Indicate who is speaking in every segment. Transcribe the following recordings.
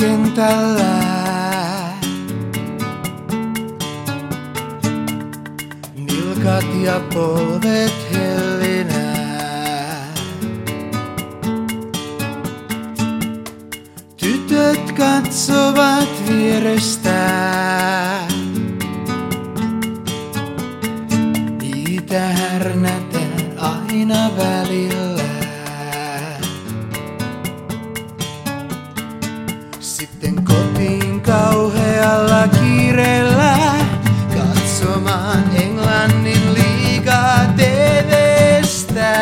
Speaker 1: kentällä. Nilkat ja polvet hellinää. Tytöt katsovat vierestään. Niitä härnätään aina välillä. Kotiin kauhealla kiireellä katsomaan Englannin liigaa TVstä.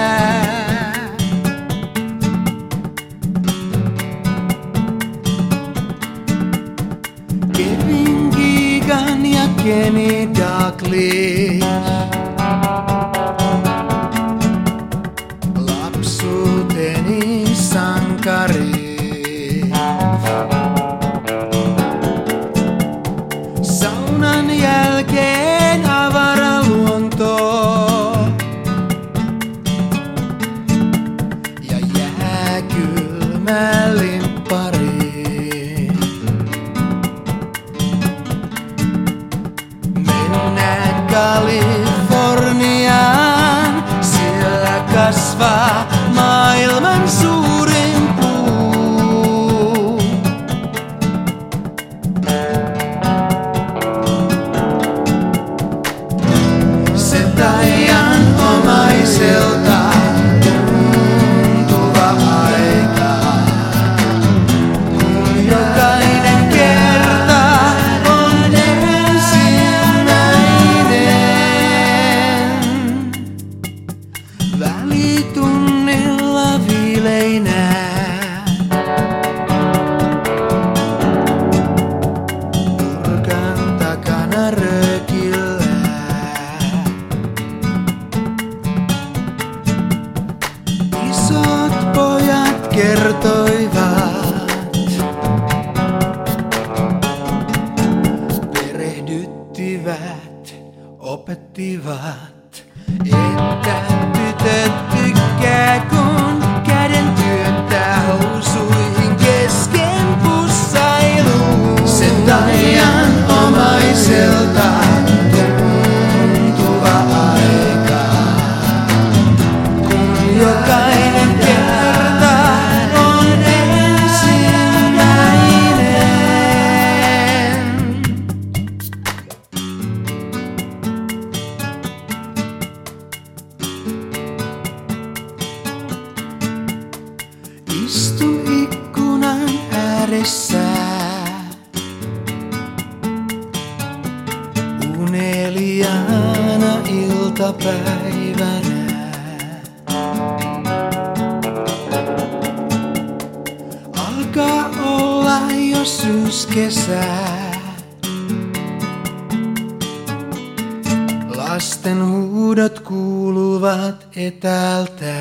Speaker 1: Kevin Keegan ja Kenny Dalglish. Jääkylmä limppari. Mennään Kaliforniaan, siellä kasvaa maailman suurin Välitunnilla viileinää. Nurkan takana röökillä. Isot pojat kertoivat, perehdyttivät, opettivat, että tytöt get good. Istun ikkunan ääressä. Uneliaana iltapäivänä. Alkaa olla jo syyskesä. Lasten huudot kuuluvat etäältä.